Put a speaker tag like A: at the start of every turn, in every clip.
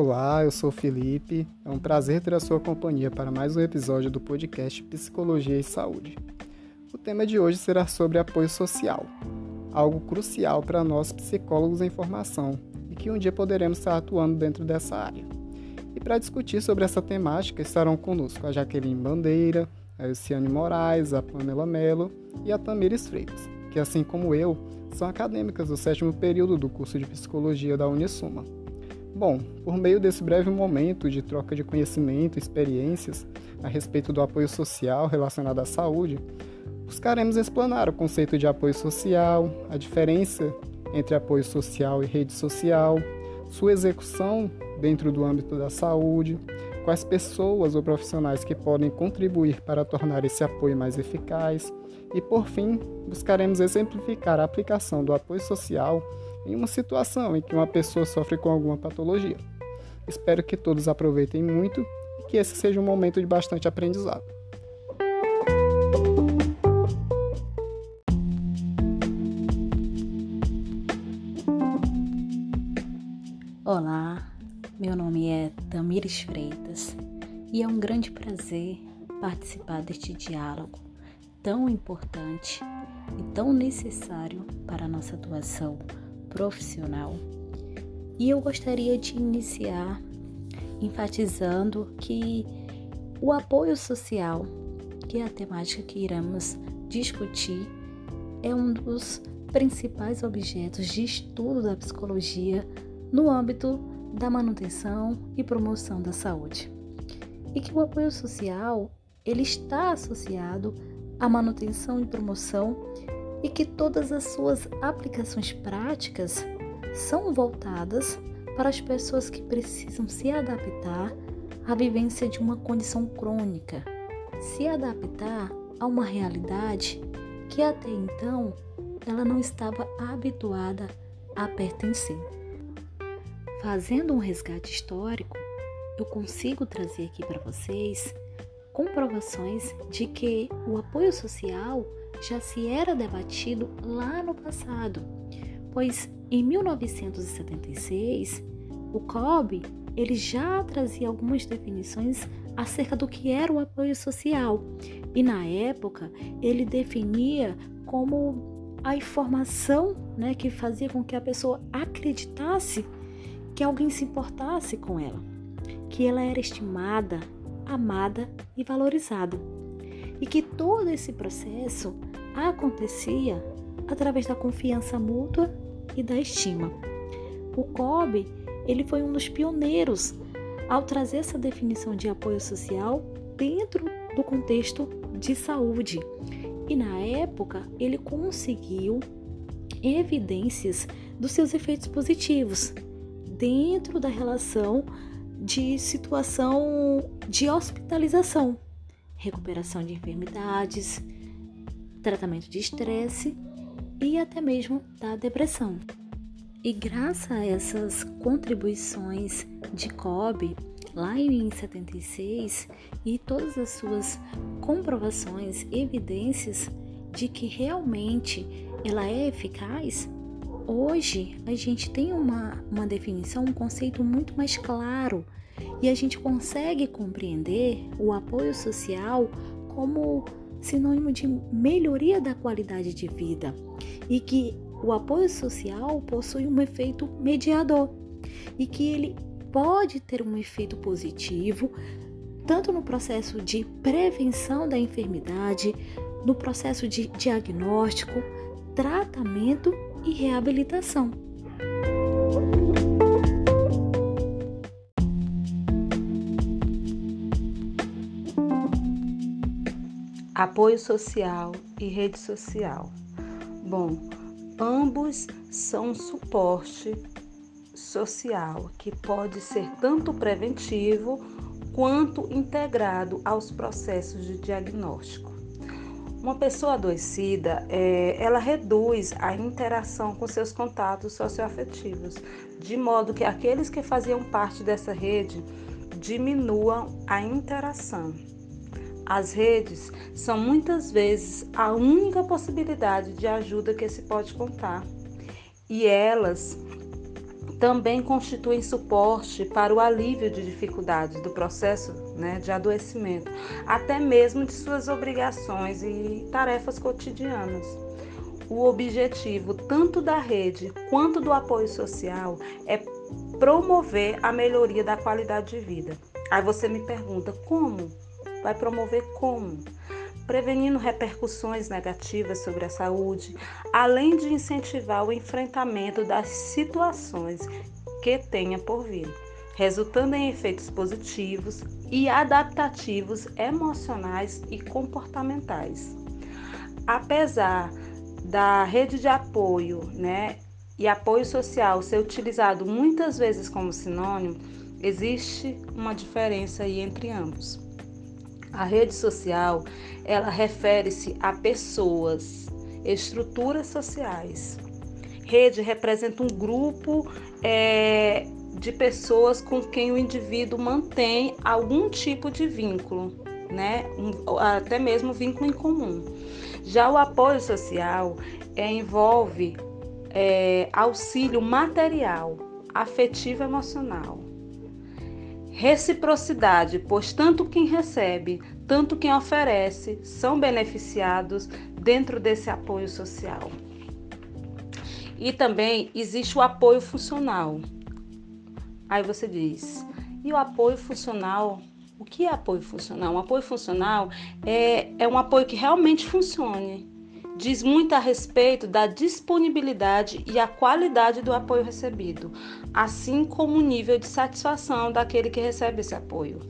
A: Olá, eu sou o Felipe. É um prazer ter a sua companhia para mais um episódio do podcast Psicologia e Saúde. O tema de hoje será sobre apoio social, algo crucial para nós psicólogos em formação e que um dia poderemos estar atuando dentro dessa área. E para discutir sobre essa temática estarão conosco a Jaqueline Bandeira, a Luciane Moraes, a Pamela Mello e a Tamires Freitas, que assim como eu, são acadêmicas do sétimo período do curso de Psicologia da Unisuma. Bom, por meio desse breve momento de troca de conhecimento e experiências a respeito do apoio social relacionado à saúde, buscaremos explanar o conceito de apoio social, a diferença entre apoio social e rede social, sua execução dentro do âmbito da saúde, quais pessoas ou profissionais que podem contribuir para tornar esse apoio mais eficaz e, por fim, buscaremos exemplificar a aplicação do apoio social em uma situação em que uma pessoa sofre com alguma patologia. Espero que todos aproveitem muito e que esse seja um momento de bastante aprendizado.
B: Olá, meu nome é Tamires Freitas e é um grande prazer participar deste diálogo tão importante e tão necessário para a nossa atuação profissional. E eu gostaria de iniciar enfatizando que o apoio social, que é a temática que iremos discutir, é um dos principais objetos de estudo da psicologia no âmbito da manutenção e promoção da saúde. E que o apoio social, ele está associado à manutenção e promoção e que todas as suas aplicações práticas são voltadas para as pessoas que precisam se adaptar à vivência de uma condição crônica, se adaptar a uma realidade que até então ela não estava habituada a pertencer. Fazendo um resgate histórico, eu consigo trazer aqui para vocês comprovações de que o apoio social já se era debatido lá no passado, pois em 1976 o COB ele já trazia algumas definições acerca do que era o apoio social e na época ele definia como a informação né, que fazia com que a pessoa acreditasse que alguém se importasse com ela, que ela era estimada, amada e valorizada e que todo esse processo acontecia através da confiança mútua e da estima. O COB ele foi um dos pioneiros ao trazer essa definição de apoio social dentro do contexto de saúde. E na época ele conseguiu evidências dos seus efeitos positivos dentro da relação de situação de hospitalização recuperação de enfermidades, tratamento de estresse e até mesmo da depressão. E graças a essas contribuições de COB, lá em 76, e todas as suas comprovações, evidências de que realmente ela é eficaz, hoje a gente tem uma, uma definição, um conceito muito mais claro e a gente consegue compreender o apoio social como sinônimo de melhoria da qualidade de vida e que o apoio social possui um efeito mediador e que ele pode ter um efeito positivo tanto no processo de prevenção da enfermidade, no processo de diagnóstico, tratamento e reabilitação.
C: Apoio social e rede social. Bom, ambos são um suporte social que pode ser tanto preventivo quanto integrado aos processos de diagnóstico. Uma pessoa adoecida, é, ela reduz a interação com seus contatos socioafetivos, de modo que aqueles que faziam parte dessa rede diminuam a interação. As redes são muitas vezes a única possibilidade de ajuda que se pode contar. E elas também constituem suporte para o alívio de dificuldades do processo né, de adoecimento, até mesmo de suas obrigações e tarefas cotidianas. O objetivo tanto da rede quanto do apoio social é promover a melhoria da qualidade de vida. Aí você me pergunta como? Vai promover como? Prevenindo repercussões negativas sobre a saúde, além de incentivar o enfrentamento das situações que tenha por vir, resultando em efeitos positivos e adaptativos emocionais e comportamentais. Apesar da rede de apoio, né, e apoio social ser utilizado muitas vezes como sinônimo, existe uma diferença aí entre ambos. A rede social, ela refere-se a pessoas, estruturas sociais. Rede representa um grupo é, de pessoas com quem o indivíduo mantém algum tipo de vínculo, né? Um, até mesmo vínculo em comum. Já o apoio social é, envolve é, auxílio material, afetivo emocional. Reciprocidade, pois tanto quem recebe, tanto quem oferece são beneficiados dentro desse apoio social. E também existe o apoio funcional. Aí você diz, e o apoio funcional? O que é apoio funcional? Um apoio funcional é, é um apoio que realmente funcione diz muito a respeito da disponibilidade e a qualidade do apoio recebido, assim como o nível de satisfação daquele que recebe esse apoio.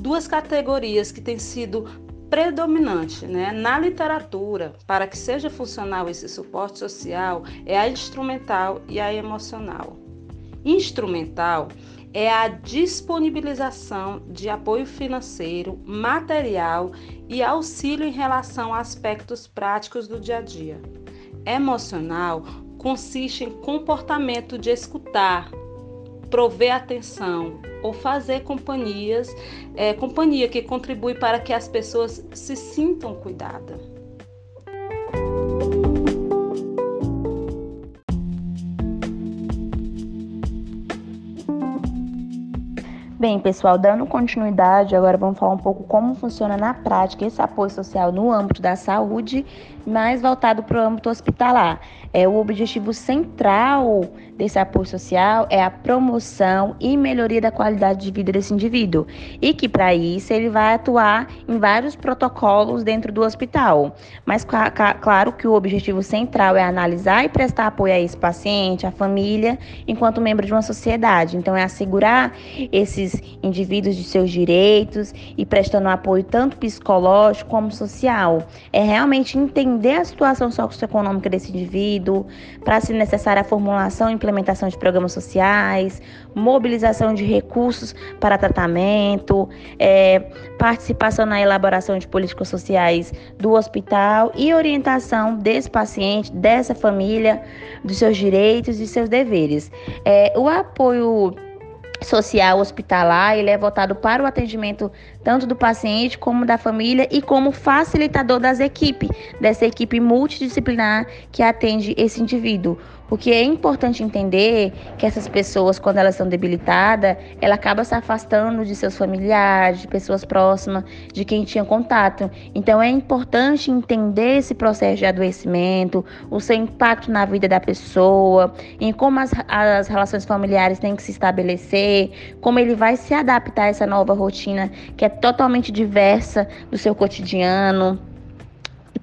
C: Duas categorias que têm sido predominantes né, na literatura para que seja funcional esse suporte social é a instrumental e a emocional. Instrumental é a disponibilização de apoio financeiro, material e auxílio em relação a aspectos práticos do dia a dia. Emocional consiste em comportamento de escutar, prover atenção ou fazer companhias, é, companhia que contribui para que as pessoas se sintam cuidadas.
D: Bem, pessoal, dando continuidade, agora vamos falar um pouco como funciona na prática esse apoio social no âmbito da saúde, mais voltado para o âmbito hospitalar. É o objetivo central desse apoio social é a promoção e melhoria da qualidade de vida desse indivíduo. E que para isso ele vai atuar em vários protocolos dentro do hospital. Mas claro que o objetivo central é analisar e prestar apoio a esse paciente, a família, enquanto membro de uma sociedade. Então é assegurar esses indivíduos de seus direitos e prestando apoio tanto psicológico como social. É realmente entender a situação socioeconômica desse indivíduo, para se necessária a formulação e implementação de programas sociais, mobilização de recursos para tratamento, é, participação na elaboração de políticas sociais do hospital e orientação desse paciente, dessa família, dos seus direitos e seus deveres. É, o apoio social hospitalar, ele é voltado para o atendimento tanto do paciente como da família e como facilitador das equipes, dessa equipe multidisciplinar que atende esse indivíduo. Porque é importante entender que essas pessoas, quando elas são debilitadas, ela acaba se afastando de seus familiares, de pessoas próximas, de quem tinha contato. Então é importante entender esse processo de adoecimento, o seu impacto na vida da pessoa, em como as, as relações familiares têm que se estabelecer, como ele vai se adaptar a essa nova rotina que é totalmente diversa do seu cotidiano.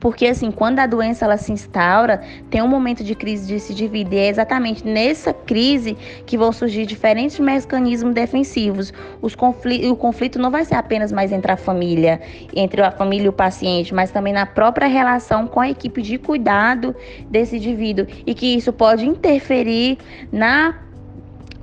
D: Porque assim, quando a doença ela se instaura, tem um momento de crise de se dividir. É exatamente nessa crise que vão surgir diferentes mecanismos defensivos. Os confl o conflito não vai ser apenas mais entre a família, entre a família e o paciente, mas também na própria relação com a equipe de cuidado desse indivíduo. E que isso pode interferir na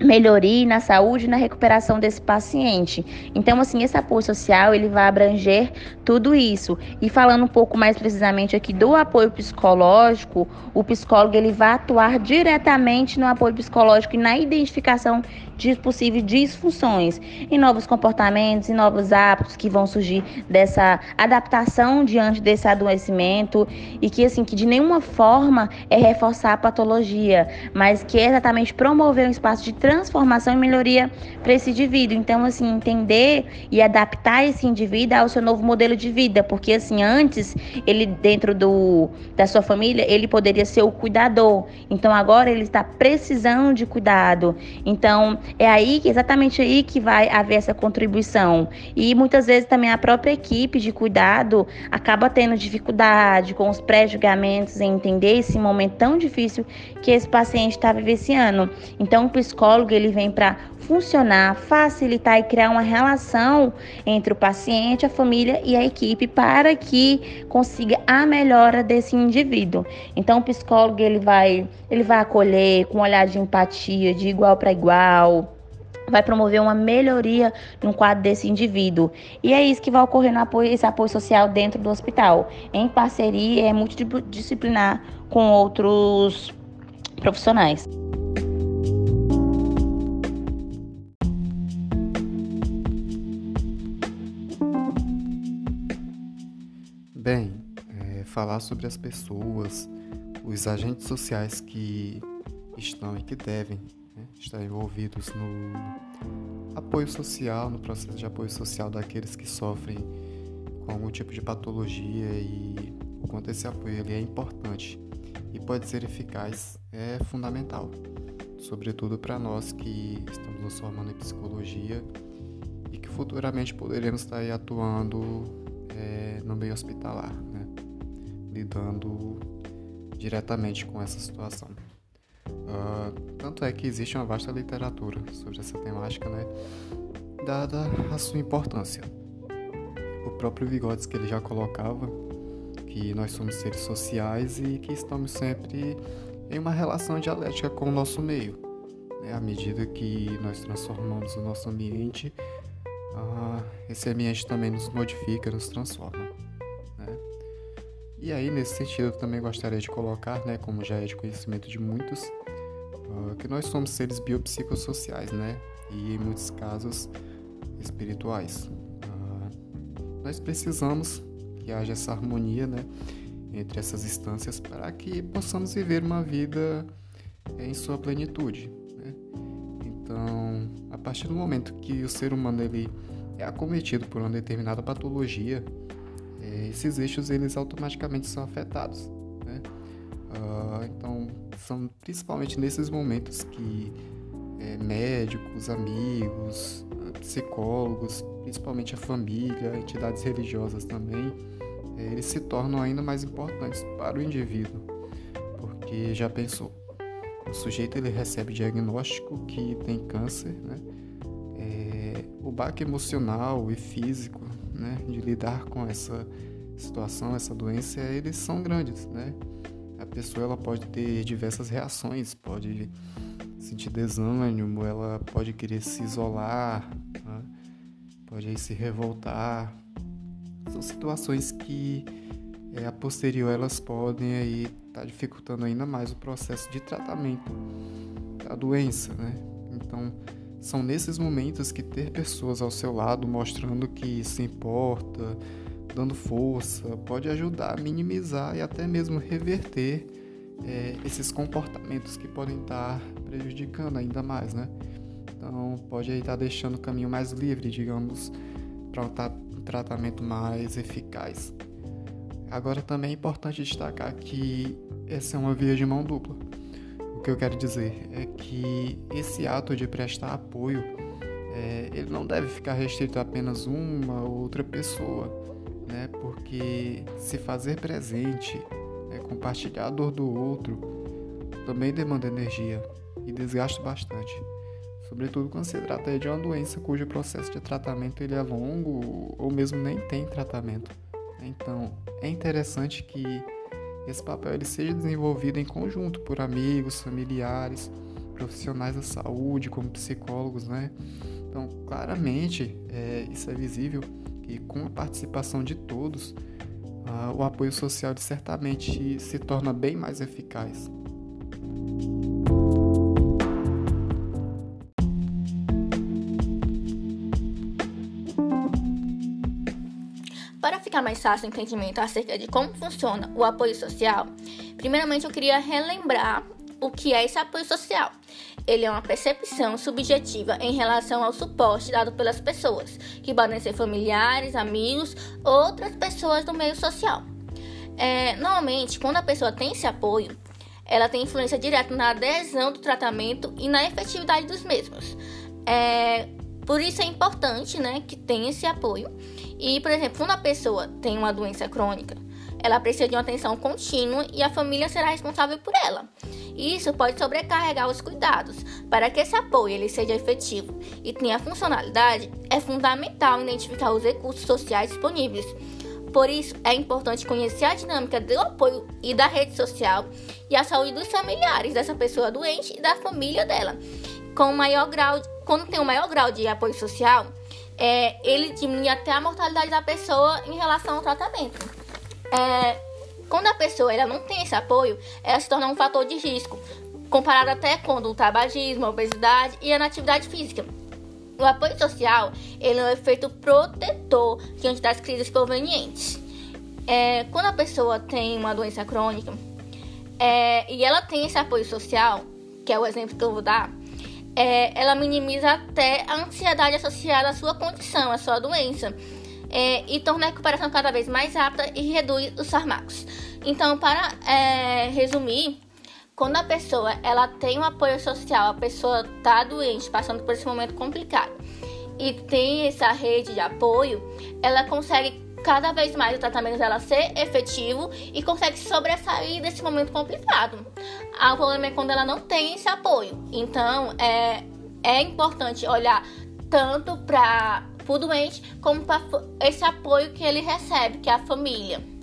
D: melhoria na saúde e na recuperação desse paciente. Então, assim, esse apoio social, ele vai abranger tudo isso. E falando um pouco mais precisamente aqui do apoio psicológico, o psicólogo ele vai atuar diretamente no apoio psicológico e na identificação de possíveis disfunções, em novos comportamentos, em novos hábitos que vão surgir dessa adaptação diante desse adoecimento e que assim que de nenhuma forma é reforçar a patologia, mas que é exatamente promover um espaço de transformação e melhoria para esse indivíduo. Então assim entender e adaptar esse indivíduo ao seu novo modelo de vida, porque assim antes ele dentro do da sua família ele poderia ser o cuidador, então agora ele está precisando de cuidado. Então é aí, exatamente aí que vai haver essa contribuição. E muitas vezes também a própria equipe de cuidado acaba tendo dificuldade com os pré-julgamentos em entender esse momento tão difícil que esse paciente está vivenciando. Então, o psicólogo ele vem para funcionar, facilitar e criar uma relação entre o paciente, a família e a equipe para que consiga a melhora desse indivíduo. Então, o psicólogo ele vai, ele vai acolher com um olhar de empatia, de igual para igual vai promover uma melhoria no quadro desse indivíduo. E é isso que vai ocorrer no apoio, esse apoio social dentro do hospital, em parceria é multidisciplinar com outros profissionais.
E: Bem, é, falar sobre as pessoas, os agentes sociais que estão e que devem né, estar envolvidos no apoio social, no processo de apoio social daqueles que sofrem com algum tipo de patologia e o quanto esse apoio ele é importante e pode ser eficaz é fundamental, sobretudo para nós que estamos nos formando em psicologia e que futuramente poderemos estar atuando é, no meio hospitalar, né? lidando diretamente com essa situação. Uh, tanto é que existe uma vasta literatura sobre essa temática, né? dada a sua importância. O próprio Vygotsky ele já colocava que nós somos seres sociais e que estamos sempre em uma relação dialética com o nosso meio. Né? À medida que nós transformamos o nosso ambiente, ah, esse ambiente também nos modifica, nos transforma. Né? E aí, nesse sentido, eu também gostaria de colocar, né, como já é de conhecimento de muitos, uh, que nós somos seres biopsicossociais, né? E em muitos casos espirituais. Uh, nós precisamos que haja essa harmonia, né, entre essas instâncias para que possamos viver uma vida em sua plenitude. Né? Então, partir do momento que o ser humano ele é acometido por uma determinada patologia, é, esses eixos eles automaticamente são afetados. Né? Uh, então, são principalmente nesses momentos que é, médicos, amigos, psicólogos, principalmente a família, entidades religiosas também, é, eles se tornam ainda mais importantes para o indivíduo, porque já pensou, o sujeito ele recebe diagnóstico que tem câncer, né? Baque emocional e físico, né, de lidar com essa situação, essa doença, eles são grandes, né? A pessoa ela pode ter diversas reações, pode sentir desânimo, ela pode querer se isolar, né? pode aí se revoltar. São situações que é, a posterior elas podem aí estar tá dificultando ainda mais o processo de tratamento da doença, né? Então, são nesses momentos que ter pessoas ao seu lado mostrando que se importa, dando força, pode ajudar a minimizar e até mesmo reverter é, esses comportamentos que podem estar prejudicando ainda mais, né? Então, pode estar deixando o caminho mais livre, digamos, para um tratamento mais eficaz. Agora também é importante destacar que essa é uma via de mão dupla. Que eu quero dizer é que esse ato de prestar apoio, é, ele não deve ficar restrito a apenas uma ou outra pessoa, né? Porque se fazer presente, é, compartilhar a dor do outro, também demanda energia e desgasta bastante. Sobretudo quando se trata de uma doença cujo processo de tratamento ele é longo ou mesmo nem tem tratamento. Então, é interessante que esse papel ele seja desenvolvido em conjunto por amigos, familiares, profissionais da saúde, como psicólogos, né? Então, claramente, é, isso é visível e com a participação de todos, uh, o apoio social certamente se torna bem mais eficaz.
F: Para ficar mais fácil o entendimento acerca de como funciona o apoio social, primeiramente eu queria relembrar o que é esse apoio social. Ele é uma percepção subjetiva em relação ao suporte dado pelas pessoas, que podem ser familiares, amigos, outras pessoas do meio social. É, normalmente, quando a pessoa tem esse apoio, ela tem influência direta na adesão do tratamento e na efetividade dos mesmos. É, por isso é importante né, que tenha esse apoio. E, por exemplo, quando a pessoa tem uma doença crônica, ela precisa de uma atenção contínua e a família será responsável por ela. Isso pode sobrecarregar os cuidados. Para que esse apoio ele seja efetivo e tenha funcionalidade, é fundamental identificar os recursos sociais disponíveis. Por isso, é importante conhecer a dinâmica do apoio e da rede social e a saúde dos familiares dessa pessoa doente e da família dela. Com maior grau, quando tem um maior grau de apoio social, é, ele diminui até a mortalidade da pessoa em relação ao tratamento. É, quando a pessoa ela não tem esse apoio, ela se torna um fator de risco, comparado até com o tabagismo, a obesidade e a inatividade física. O apoio social ele é um efeito protetor diante das crises provenientes. É, quando a pessoa tem uma doença crônica é, e ela tem esse apoio social, que é o exemplo que eu vou dar, é, ela minimiza até a ansiedade associada à sua condição, à sua doença é, e torna a recuperação cada vez mais rápida e reduz os fármacos. Então, para é, resumir, quando a pessoa ela tem um apoio social, a pessoa está doente, passando por esse momento complicado, e tem essa rede de apoio, ela consegue cada vez mais o tratamento dela ser efetivo e consegue sobressair desse momento complicado. O problema é quando ela não tem esse apoio. Então, é, é importante olhar tanto para o doente como para esse apoio que ele recebe, que é a família.